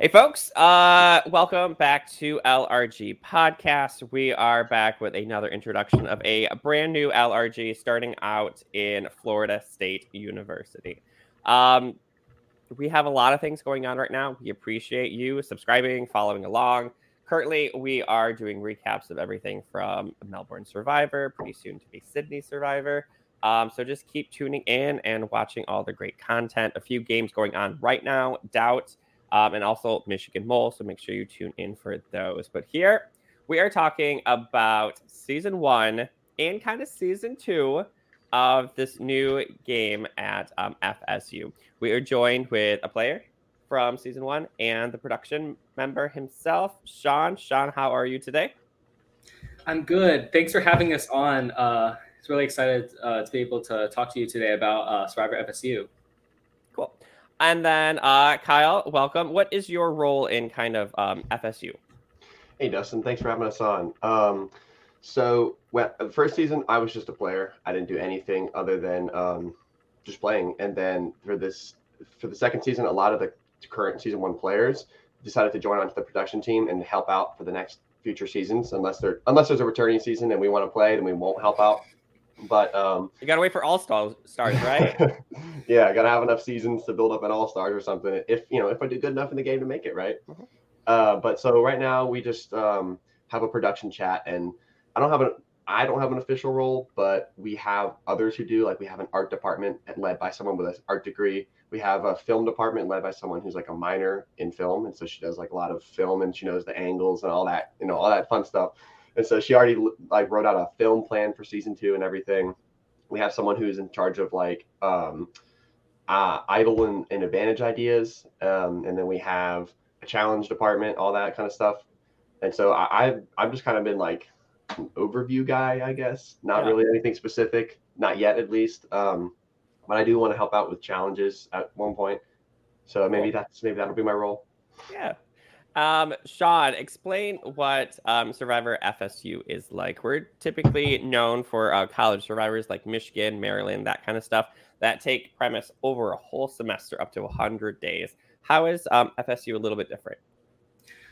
Hey, folks. Uh, welcome back to LRG Podcast. We are back with another introduction of a brand new LRG starting out in Florida State University. Um, we have a lot of things going on right now. We appreciate you subscribing, following along. Currently, we are doing recaps of everything from Melbourne Survivor, pretty soon to be Sydney Survivor. Um, so just keep tuning in and watching all the great content. A few games going on right now. Doubt um, and also Michigan Mole. So make sure you tune in for those. But here we are talking about season one and kind of season two of this new game at um, FSU. We are joined with a player from season one and the production member himself, Sean. Sean, how are you today? I'm good. Thanks for having us on. Uh, it's really excited uh, to be able to talk to you today about uh, Survivor FSU. And then uh, Kyle, welcome. What is your role in kind of um, FSU? Hey Dustin, thanks for having us on. Um, so the first season, I was just a player. I didn't do anything other than um, just playing. And then for this, for the second season, a lot of the current season one players decided to join onto the production team and help out for the next future seasons. Unless there, unless there's a returning season and we want to play, then we won't help out. But um, you gotta wait for all stars, right? yeah, I gotta have enough seasons to build up an all stars or something. If you know, if I do good enough in the game to make it, right? Mm-hmm. Uh, but so right now we just um, have a production chat, and I don't have an I don't have an official role, but we have others who do. Like we have an art department led by someone with an art degree. We have a film department led by someone who's like a minor in film, and so she does like a lot of film and she knows the angles and all that, you know, all that fun stuff. And so she already like wrote out a film plan for season two and everything. We have someone who's in charge of like um, uh, idol and, and advantage ideas, um, and then we have a challenge department, all that kind of stuff. And so I, I've I've just kind of been like an overview guy, I guess. Not yeah. really anything specific, not yet at least. Um, but I do want to help out with challenges at one point. So maybe that's maybe that'll be my role. Yeah, um, Sean, explain what um, Survivor FSU is like. We're typically known for uh, college survivors like Michigan, Maryland, that kind of stuff that take premise over a whole semester, up to 100 days. How is um, FSU a little bit different?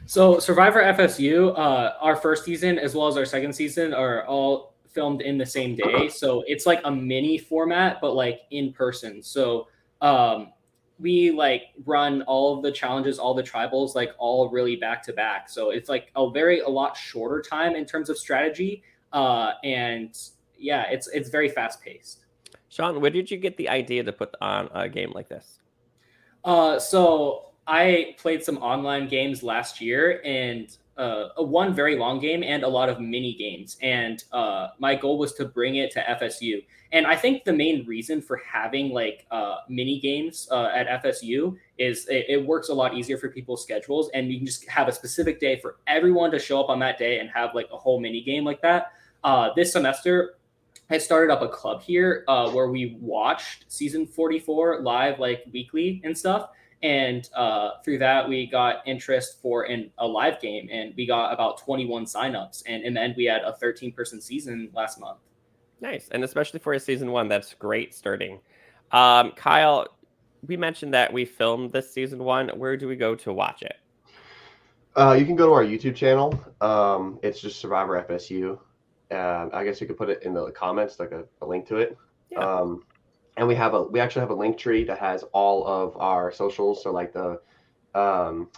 So, Survivor FSU, uh, our first season as well as our second season are all filmed in the same day. So, it's like a mini format, but like in person. So, um, we like run all of the challenges, all the tribals, like all really back to back. So it's like a very a lot shorter time in terms of strategy. Uh, and yeah, it's it's very fast paced. Sean, where did you get the idea to put on a game like this? Uh, so I played some online games last year, and uh, a one very long game and a lot of mini games. And uh, my goal was to bring it to FSU. And I think the main reason for having like uh, mini games uh, at FSU is it, it, works a lot easier for people's schedules, and you can just have a specific day for everyone to show up on that day and have like a whole mini game like that. Uh, this semester, I started up a club here uh, where we watched season 44 live, like weekly and stuff and uh, through that we got interest for in a live game and we got about 21 signups and in the end we had a 13 person season last month. Nice. And especially for a season one that's great starting. Um, kyle we mentioned that we filmed this season one. Where do we go to watch it? Uh, you can go to our youtube channel. Um, it's just survivor fsu uh, i guess you could put it in the comments like a, a link to it. Yeah. Um, and we have a we actually have a link tree that has all of our socials. So like the um,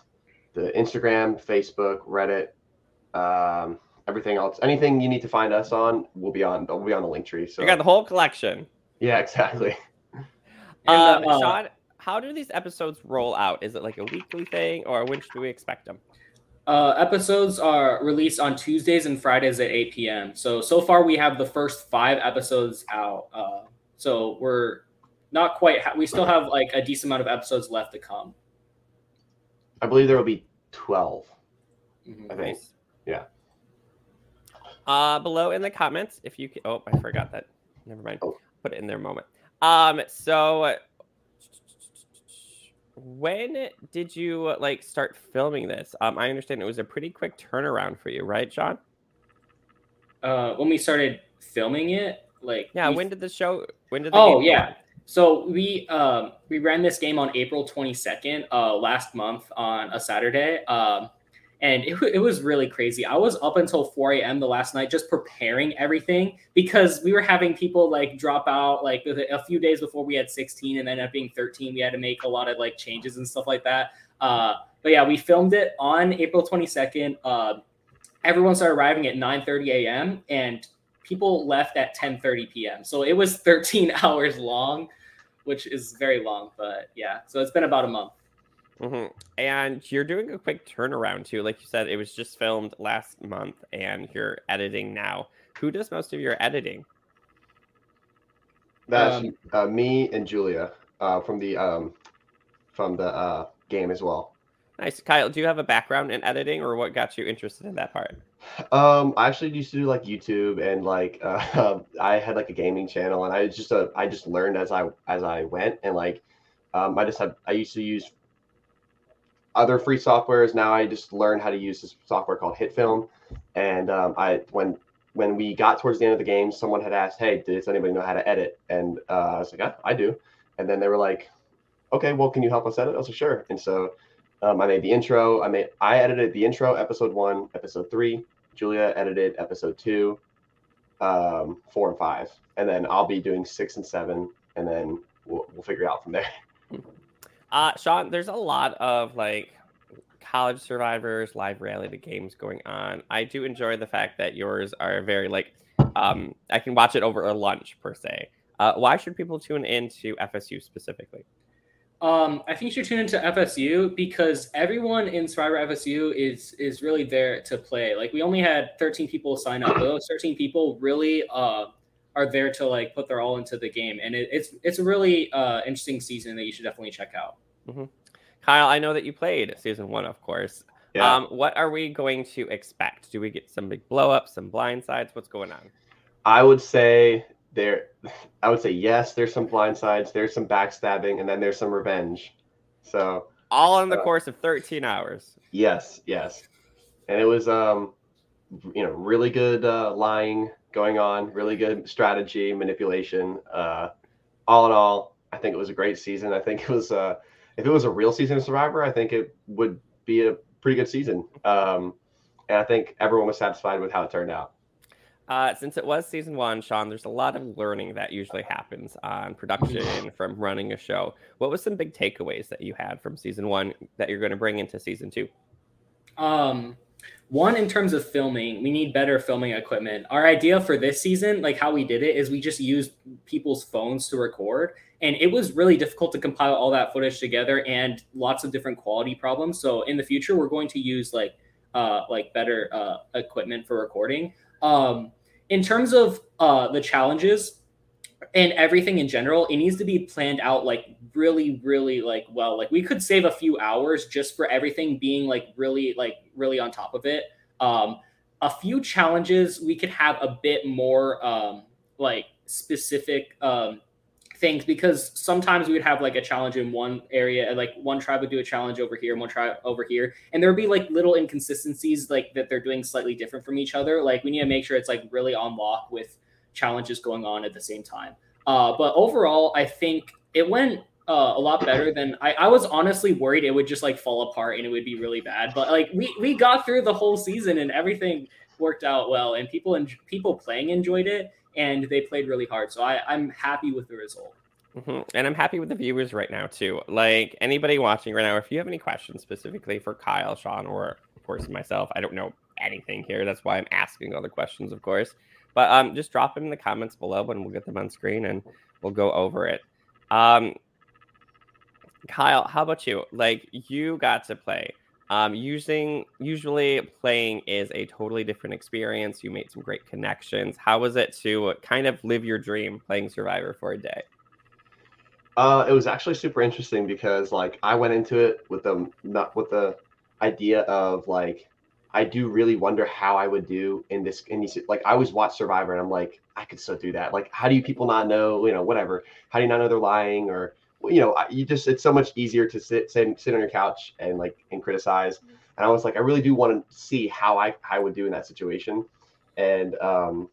the instagram facebook reddit um, everything else. Anything you need to find us on will be on will be on the link tree. So you got the whole collection. Yeah exactly. Um, uh, Sean, how do these episodes roll out? Is it like a weekly thing or when should we expect them? Uh, episodes are released on Tuesdays and Fridays at 8 p.m. So so far we have the first five episodes out. Uh, so we're not quite. Ha- we still have like a decent amount of episodes left to come. I believe there will be 12 mm-hmm. I think. Yeah. Uh, below in the comments, if you can, oh, I forgot that. Never mind. Oh. Put it in there moment. Um, so when did you like start filming this? Um, I understand it was a pretty quick turnaround for you, right, John? Uh, when we started filming it, like yeah, when did the show? When did? the oh yeah. So we um, we ran this game on April 22nd, uh, last month on a Saturday, um, and it, it was really crazy. I was up until 4 a.m. the last night just preparing everything because we were having people like drop out like a few days before we had 16 and then up being 13, we had to make a lot of like changes and stuff like that. Uh, but yeah, we filmed it on April 22nd. Uh, everyone started arriving at 9:30 a.m. and people left at 10:30 p.m. So it was 13 hours long which is very long. But yeah, so it's been about a month. Mm-hmm. And you're doing a quick turnaround too. Like you said, it was just filmed last month, and you're editing now. Who does most of your editing? That's um, uh, me and Julia uh, from the um, from the uh, game as well. Nice, Kyle. Do you have a background in editing, or what got you interested in that part? Um, I actually used to do like YouTube and like uh, I had like a gaming channel, and I just uh, I just learned as I as I went, and like um, I just had I used to use other free softwares. Now I just learned how to use this software called HitFilm, and um, I when when we got towards the end of the game, someone had asked, "Hey, does anybody know how to edit?" And uh, I was like, yeah, "I do," and then they were like, "Okay, well, can you help us edit?" I was like, "Sure," and so um, I made the intro. I made I edited the intro, episode one, episode three. Julia edited episode two, um, four and five, and then I'll be doing six and seven, and then we'll, we'll figure out from there. Uh, Sean, there's a lot of like college survivors, live reality games going on. I do enjoy the fact that yours are very like um, I can watch it over a lunch per se. Uh, why should people tune in to FSU specifically? Um, I think you should tune into FSU because everyone in Survivor FSU is is really there to play. Like we only had 13 people sign up. Those 13 people really uh, are there to like put their all into the game, and it, it's it's a really uh, interesting season that you should definitely check out. Mm-hmm. Kyle, I know that you played season one, of course. Yeah. Um, what are we going to expect? Do we get some big blowups, some blindsides? What's going on? I would say there I would say yes, there's some blindsides, there's some backstabbing, and then there's some revenge. So all in the uh, course of 13 hours. Yes, yes. And it was um you know, really good uh, lying going on, really good strategy, manipulation. Uh all in all, I think it was a great season. I think it was uh if it was a real season of Survivor, I think it would be a pretty good season. Um and I think everyone was satisfied with how it turned out. Uh, since it was season one, Sean, there's a lot of learning that usually happens on production from running a show. What was some big takeaways that you had from season one that you're going to bring into season two? Um, one in terms of filming, we need better filming equipment. Our idea for this season, like how we did it, is we just used people's phones to record, and it was really difficult to compile all that footage together and lots of different quality problems. So in the future, we're going to use like uh, like better uh, equipment for recording. Um, in terms of uh, the challenges and everything in general, it needs to be planned out like really, really like well. Like we could save a few hours just for everything being like really, like really on top of it. Um, a few challenges we could have a bit more um, like specific um, things because sometimes we would have like a challenge in one area like one tribe would do a challenge over here and one tribe over here and there would be like little inconsistencies like that they're doing slightly different from each other. Like we need to make sure it's like really on lock with challenges going on at the same time. Uh, but overall i think it went uh, a lot better than I, I was honestly worried it would just like fall apart and it would be really bad but like we we got through the whole season and everything worked out well and people and people playing enjoyed it and they played really hard. So I, I'm happy with the result. Mm-hmm. And I'm happy with the viewers right now too. Like anybody watching right now, if you have any questions specifically for Kyle, Sean, or of course myself, I don't know anything here. That's why I'm asking all the questions, of course. But um, just drop them in the comments below, and we'll get them on screen, and we'll go over it. Um, Kyle, how about you? Like you got to play um, using usually playing is a totally different experience. You made some great connections. How was it to kind of live your dream playing Survivor for a day? Uh, it was actually super interesting because like I went into it with the not with the idea of like I do really wonder how I would do in this in these like I always watch Survivor and I'm like I could so do that. Like how do you people not know you know whatever? How do you not know they're lying or you know, you just it's so much easier to sit sit, sit on your couch and like and criticize. And I was like, I really do want to see how I I would do in that situation. And um,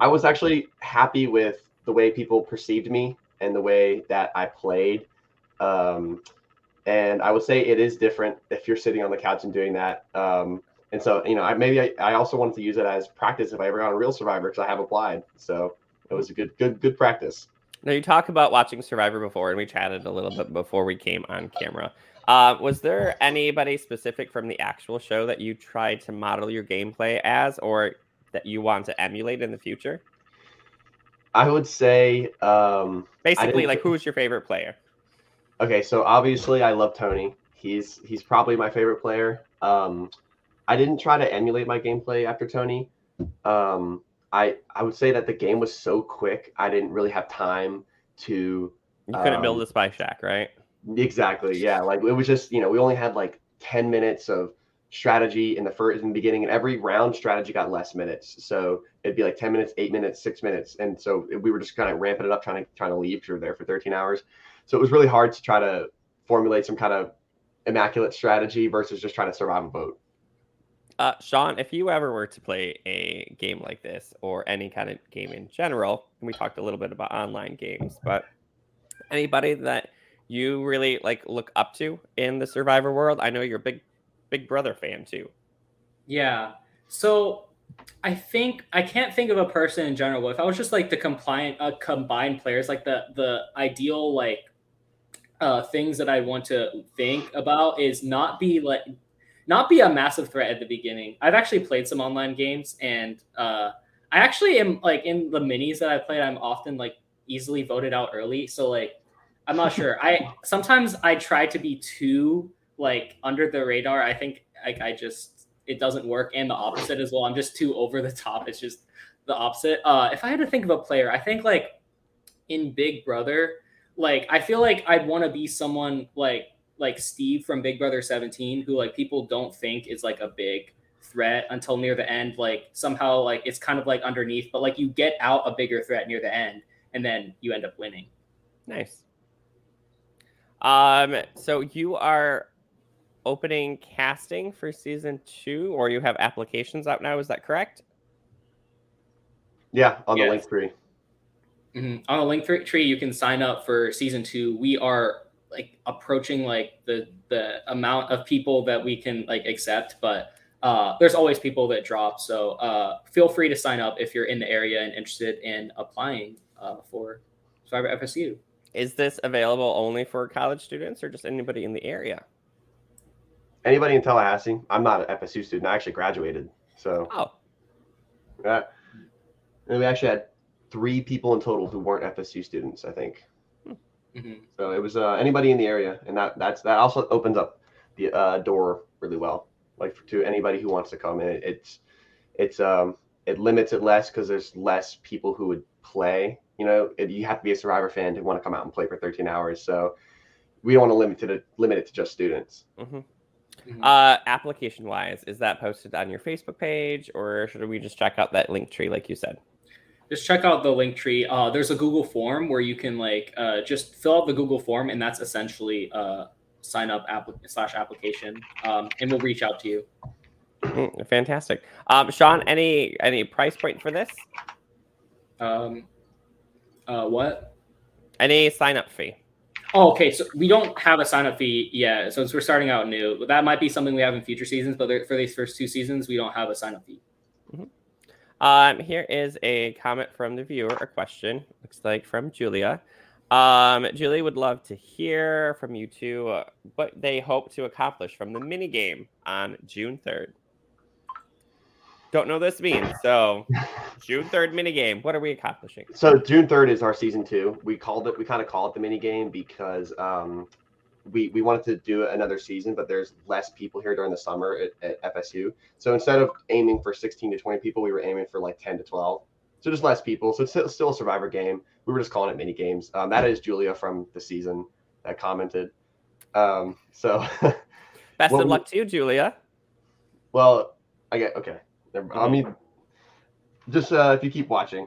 I was actually happy with the way people perceived me and the way that I played. Um, and I would say it is different if you're sitting on the couch and doing that. Um, and so, you know, I, maybe I, I, also wanted to use it as practice if I ever got a Real Survivor because I have applied. So it was a good, good, good practice. Now you talk about watching Survivor before, and we chatted a little bit before we came on camera. Uh, was there anybody specific from the actual show that you tried to model your gameplay as, or that you want to emulate in the future? I would say um, basically, like, who's your favorite player? Okay, so obviously, I love Tony. He's he's probably my favorite player. Um, I didn't try to emulate my gameplay after Tony. Um, I I would say that the game was so quick, I didn't really have time to. You couldn't um, build a spy shack, right? Exactly. Yeah. Like it was just, you know, we only had like 10 minutes of strategy in the first in the beginning, and every round strategy got less minutes. So it'd be like 10 minutes, eight minutes, six minutes. And so we were just kind of ramping it up, trying to trying to leave. We were there for 13 hours. So it was really hard to try to formulate some kind of immaculate strategy versus just trying to survive a boat. Uh, Sean, if you ever were to play a game like this or any kind of game in general, and we talked a little bit about online games, but anybody that you really like look up to in the survivor world? I know you're a big big brother fan too. Yeah. So I think I can't think of a person in general. If I was just like the compliant uh, combined players, like the the ideal like uh things that I want to think about is not be like not be a massive threat at the beginning. I've actually played some online games and uh I actually am like in the minis that I played, I'm often like easily voted out early. So like I'm not sure. I sometimes I try to be too like under the radar. I think like I just it doesn't work, and the opposite as well. I'm just too over the top. It's just the opposite. Uh, if I had to think of a player, I think like in Big Brother, like I feel like I'd want to be someone like like Steve from Big Brother 17, who like people don't think is like a big threat until near the end. Like somehow like it's kind of like underneath, but like you get out a bigger threat near the end, and then you end up winning. Nice. Um, so you are opening casting for season two, or you have applications out now. Is that correct? Yeah, on yes. the link tree. Mm-hmm. On the link tree, you can sign up for season two. We are like approaching like the the amount of people that we can like accept, but uh, there's always people that drop. So uh, feel free to sign up if you're in the area and interested in applying uh, for Survivor FSU. Is this available only for college students or just anybody in the area? Anybody in Tallahassee. I'm not an FSU student. I actually graduated. So, oh, yeah. And we actually had three people in total who weren't FSU students. I think. Mm-hmm. So it was uh, anybody in the area, and that that's that also opens up the uh, door really well, like for, to anybody who wants to come in. It, it's it's um it limits it less because there's less people who would play you know, it, you have to be a Survivor fan to want to come out and play for 13 hours. So we don't want to limit it to limit it to just students. Mm-hmm. Mm-hmm. Uh, application wise, is that posted on your Facebook page, or should we just check out that link tree like you said? Just check out the link tree. Uh, there's a Google form where you can like uh, just fill out the Google form, and that's essentially uh, sign up app- slash application, um, and we'll reach out to you. Mm, fantastic, um, Sean. Any any price point for this? Um, uh, what? Any sign up fee. Oh, okay. So we don't have a sign up fee yet. Since we're starting out new, that might be something we have in future seasons. But for these first two seasons, we don't have a sign up fee. Mm-hmm. Um, here is a comment from the viewer, a question. Looks like from Julia. Um, Julie would love to hear from you two uh, what they hope to accomplish from the mini game on June third. Don't know what this means. So June 3rd mini game. What are we accomplishing? So June 3rd is our season two. We called it we kind of call it the mini game because um we we wanted to do another season, but there's less people here during the summer at, at FSU. So instead of aiming for 16 to 20 people, we were aiming for like 10 to 12. So just less people. So it's still a survivor game. We were just calling it mini games. Um, that is Julia from the season that commented. Um, so best of luck to you, Julia. Well, I get okay. I mean, just uh, if you keep watching,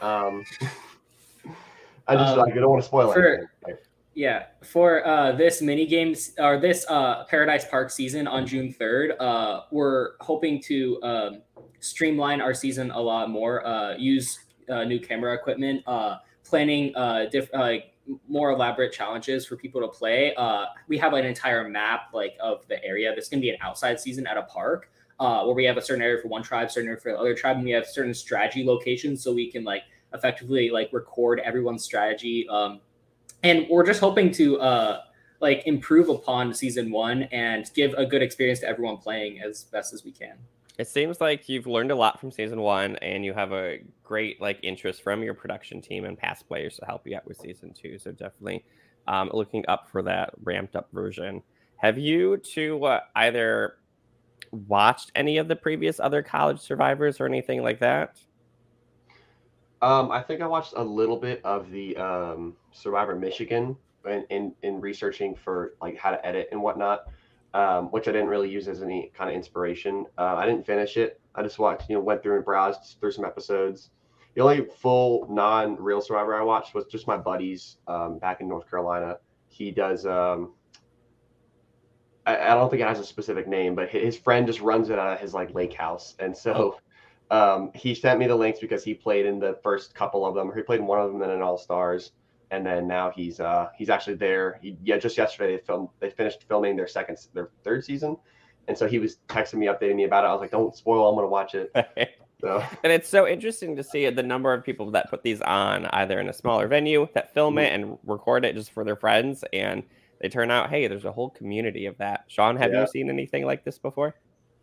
um, I just um, like, I don't want to spoil for, anything. Yeah, for uh, this mini games or this uh, Paradise Park season on June third, uh, we're hoping to um, streamline our season a lot more. Uh, use uh, new camera equipment. Uh, planning uh, diff- like more elaborate challenges for people to play. Uh, we have an entire map like of the area. This can be an outside season at a park uh, where we have a certain area for one tribe, certain area for the other tribe, and we have certain strategy locations so we can like effectively like record everyone's strategy. Um, and we're just hoping to uh, like improve upon season one and give a good experience to everyone playing as best as we can. It seems like you've learned a lot from season one, and you have a great like interest from your production team and past players to help you out with season two. So definitely um, looking up for that ramped up version. Have you to uh, either watched any of the previous other college survivors or anything like that? Um, I think I watched a little bit of the um, Survivor Michigan in, in, in researching for like how to edit and whatnot, um, which I didn't really use as any kind of inspiration. Uh, I didn't finish it. I just watched, you know, went through and browsed through some episodes. The only full non-real Survivor I watched was just my buddies um, back in North Carolina. He does um, I, I, don't think it has a specific name, but his friend just runs it out of his like lake house, and so oh. um, he sent me the links because he played in the first couple of them. He played in one of them in an All Stars, and then now he's uh, he's actually there. He, yeah, just yesterday they filmed they finished filming their second their third season, and so he was texting me, updating me about it. I was like, "Don't spoil. I'm gonna watch it." So. And it's so interesting to see the number of people that put these on either in a smaller venue that film mm-hmm. it and record it just for their friends and they turn out, hey, there's a whole community of that. Sean, have yeah. you seen anything like this before?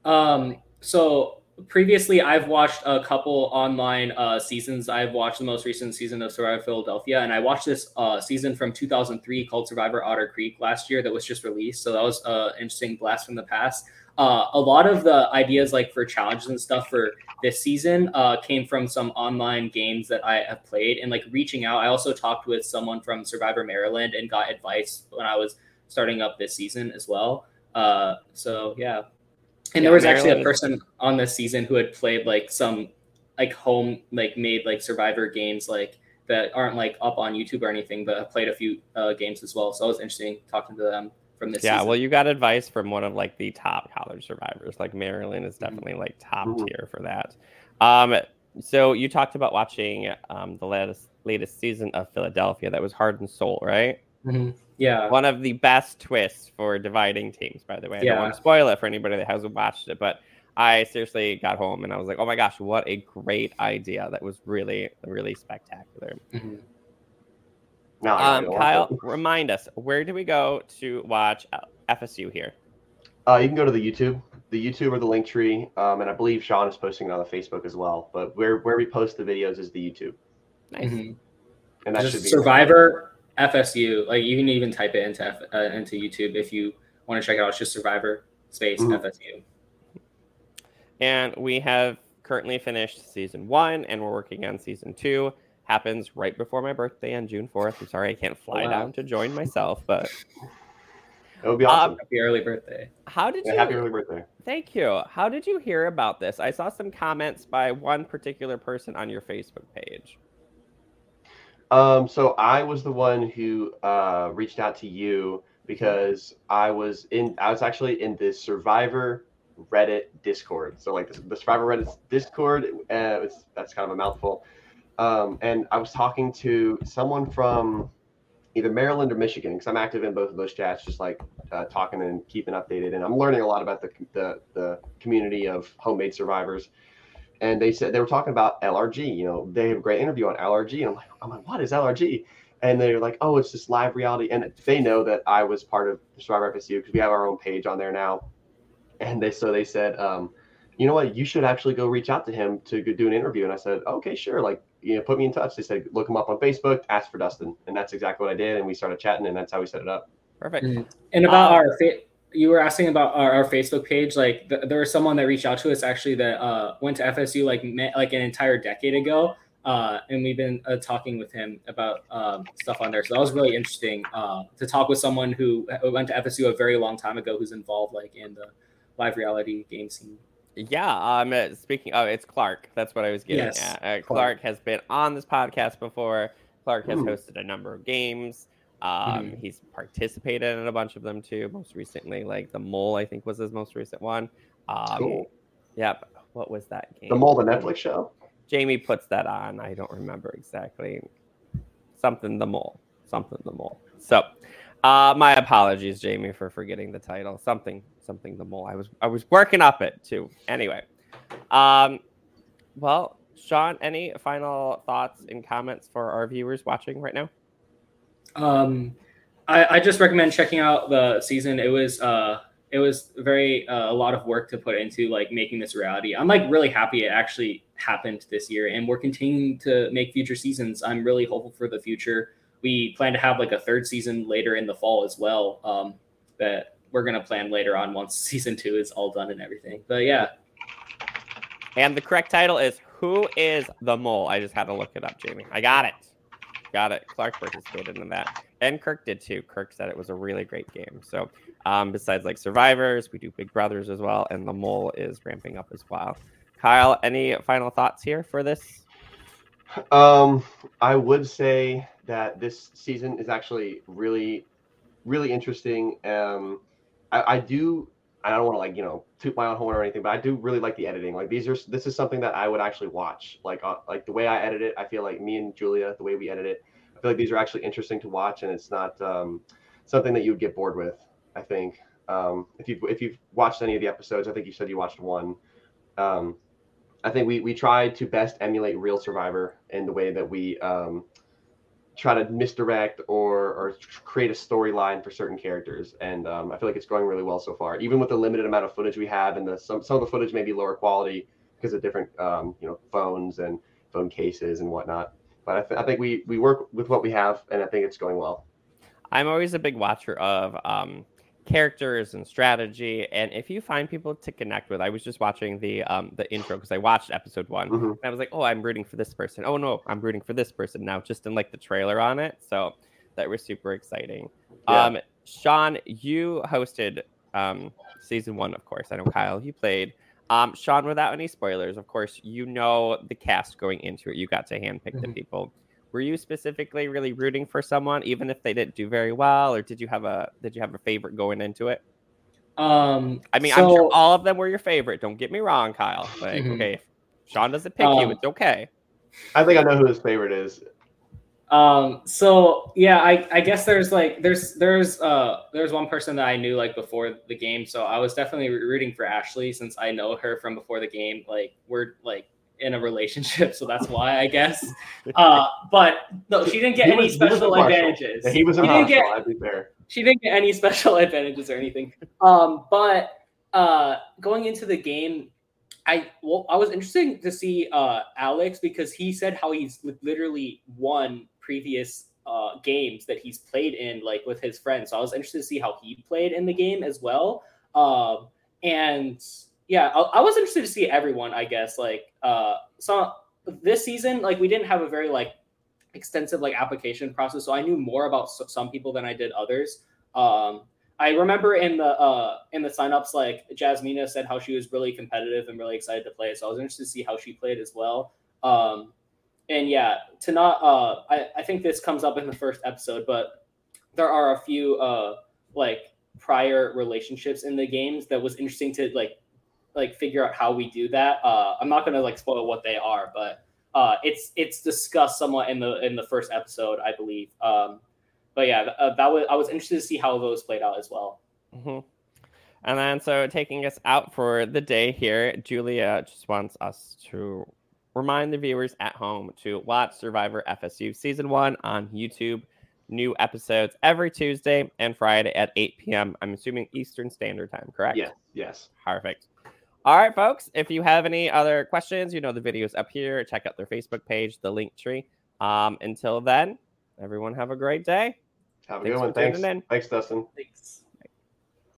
Um, so previously I've watched a couple online uh, seasons. I've watched the most recent season of Survivor Philadelphia, and I watched this uh, season from 2003 called Survivor Otter Creek last year that was just released. So that was an uh, interesting blast from the past. Uh, a lot of the ideas like for challenges and stuff for this season uh, came from some online games that I have played and like reaching out. I also talked with someone from Survivor Maryland and got advice when I was starting up this season as well. Uh, so yeah, and yeah, there was Maryland. actually a person on this season who had played like some like home like made like Survivor games like that aren't like up on YouTube or anything, but have played a few uh, games as well. So it was interesting talking to them from this. Yeah, season. well, you got advice from one of like the top college survivors. Like Maryland is mm-hmm. definitely mm-hmm. like top mm-hmm. tier for that. Um, so you talked about watching um, the latest latest season of Philadelphia. That was Heart and Soul, right? Mm-hmm. Yeah, one of the best twists for dividing teams. By the way, I yeah. don't want to spoil it for anybody that hasn't watched it, but I seriously got home and I was like, "Oh my gosh, what a great idea! That was really, really spectacular." Mm-hmm. No, um, Kyle, remind us where do we go to watch FSU here? Uh, you can go to the YouTube, the YouTube or the link tree, um, and I believe Sean is posting it on the Facebook as well. But where where we post the videos is the YouTube. Nice. Mm-hmm. And that Just should be Survivor FSU. Like you can even type it into F, uh, into YouTube if you want to check it out. It's just Survivor space mm-hmm. FSU. And we have currently finished season one, and we're working on season two happens right before my birthday on June 4th. I'm sorry I can't fly oh, wow. down to join myself, but it would be awesome. Um, happy early birthday. How did yeah, you Happy early birthday. Thank you. How did you hear about this? I saw some comments by one particular person on your Facebook page. Um, so I was the one who uh, reached out to you because I was in I was actually in the Survivor Reddit Discord. So like the, the Survivor Reddit Discord, uh, that's kind of a mouthful. Um, and I was talking to someone from either Maryland or Michigan because I'm active in both of those chats, just like uh, talking and keeping updated. And I'm learning a lot about the, the, the community of homemade survivors. And they said they were talking about LRG. You know, they have a great interview on LRG. And I'm like, I'm like, what is LRG? And they're like, oh, it's this live reality. And they know that I was part of Survivor FSU because we have our own page on there now. And they so they said, um, you know what, you should actually go reach out to him to do an interview. And I said, okay, sure. Like you know, put me in touch. They said, look him up on Facebook, ask for Dustin. And that's exactly what I did. And we started chatting and that's how we set it up. Perfect. Mm-hmm. And about um, our, fa- you were asking about our, our Facebook page. Like th- there was someone that reached out to us actually that uh, went to FSU like met, like an entire decade ago. Uh, and we've been uh, talking with him about um, stuff on there. So that was really interesting uh, to talk with someone who went to FSU a very long time ago, who's involved like in the live reality game scene. Yeah, um, uh, speaking of, it's Clark. That's what I was getting yes, at. Uh, Clark. Clark. has been on this podcast before. Clark has Ooh. hosted a number of games. Um, mm. He's participated in a bunch of them too. Most recently, like the Mole, I think was his most recent one. Um, cool. Yep. What was that game? The Mole, the Netflix show. Jamie puts that on. I don't remember exactly. something the mole, something the mole. So, uh, my apologies, Jamie, for forgetting the title. Something, something the mole. I was, I was working up it too. Anyway, um, well, Sean, any final thoughts and comments for our viewers watching right now? Um, I, I just recommend checking out the season. It was uh, it was very uh, a lot of work to put into like making this reality. I'm like really happy it actually happened this year, and we're continuing to make future seasons. I'm really hopeful for the future. We plan to have like a third season later in the fall as well. Um, that we're gonna plan later on once season two is all done and everything. But yeah. And the correct title is Who is the Mole? I just had to look it up, Jamie. I got it. Got it. Clark participated in that. And Kirk did too. Kirk said it was a really great game. So, um, besides like Survivors, we do Big Brothers as well. And The Mole is ramping up as well. Kyle, any final thoughts here for this? Um, I would say that this season is actually really, really interesting. Um, I, I do I don't want to like you know toot my own horn or anything, but I do really like the editing. Like these are this is something that I would actually watch. Like uh, like the way I edit it, I feel like me and Julia, the way we edit it, I feel like these are actually interesting to watch, and it's not um, something that you would get bored with. I think um, if you if you've watched any of the episodes, I think you said you watched one. Um, I think we we tried to best emulate real Survivor in the way that we um, try to misdirect or or create a storyline for certain characters and um, i feel like it's going really well so far. Even with the limited amount of footage we have and the some, some of the footage may be lower quality because of different um, you know phones and phone cases and whatnot. But I, th- I think we we work with what we have and i think it's going well. I'm always a big watcher of um, characters and strategy and if you find people to connect with i was just watching the um the intro because i watched episode one mm-hmm. and i was like oh i'm rooting for this person oh no i'm rooting for this person now just in like the trailer on it so that was super exciting yeah. um sean you hosted um season one of course i know kyle you played um sean without any spoilers of course you know the cast going into it you got to handpick mm-hmm. the people were you specifically really rooting for someone even if they didn't do very well or did you have a did you have a favorite going into it? Um i mean so, i'm sure all of them were your favorite don't get me wrong kyle like mm-hmm. okay sean doesn't pick um, you it's okay. I think i know who his favorite is. Um so yeah i i guess there's like there's there's uh there's one person that i knew like before the game so i was definitely rooting for ashley since i know her from before the game like we're like in a relationship, so that's why I guess. Uh, but no, she didn't get any was, special he advantages. He was a get, I'd be fair. She didn't get any special advantages or anything. Um, but uh, going into the game, I well, I was interested to see uh, Alex because he said how he's literally won previous uh, games that he's played in, like with his friends. So I was interested to see how he played in the game as well. Um, and yeah, I, I, was interested to see everyone. I guess like uh, so this season, like we didn't have a very like extensive like application process, so I knew more about some people than I did others. Um, I remember in the uh, in the signups, like Jasmina said how she was really competitive and really excited to play. So I was interested to see how she played as well. Um, and yeah, to not uh, I, I think this comes up in the first episode, but there are a few uh, like prior relationships in the games that was interesting to like like figure out how we do that. Uh, I'm not gonna like spoil what they are, but uh, it's it's discussed somewhat in the in the first episode, I believe. Um, but yeah, uh, that was I was interested to see how those played out as well. Mm-hmm. And then, so taking us out for the day here, Julia just wants us to remind the viewers at home to watch Survivor FSU season one on YouTube. New episodes every Tuesday and Friday at 8 p.m. I'm assuming Eastern Standard Time, correct? Yes. Yes. Perfect. All right, folks. If you have any other questions, you know the video's up here. Check out their Facebook page, the link tree. Um, until then, everyone have a great day. Have a Thanks good one. Thanks. Thanks, Dustin. Thanks.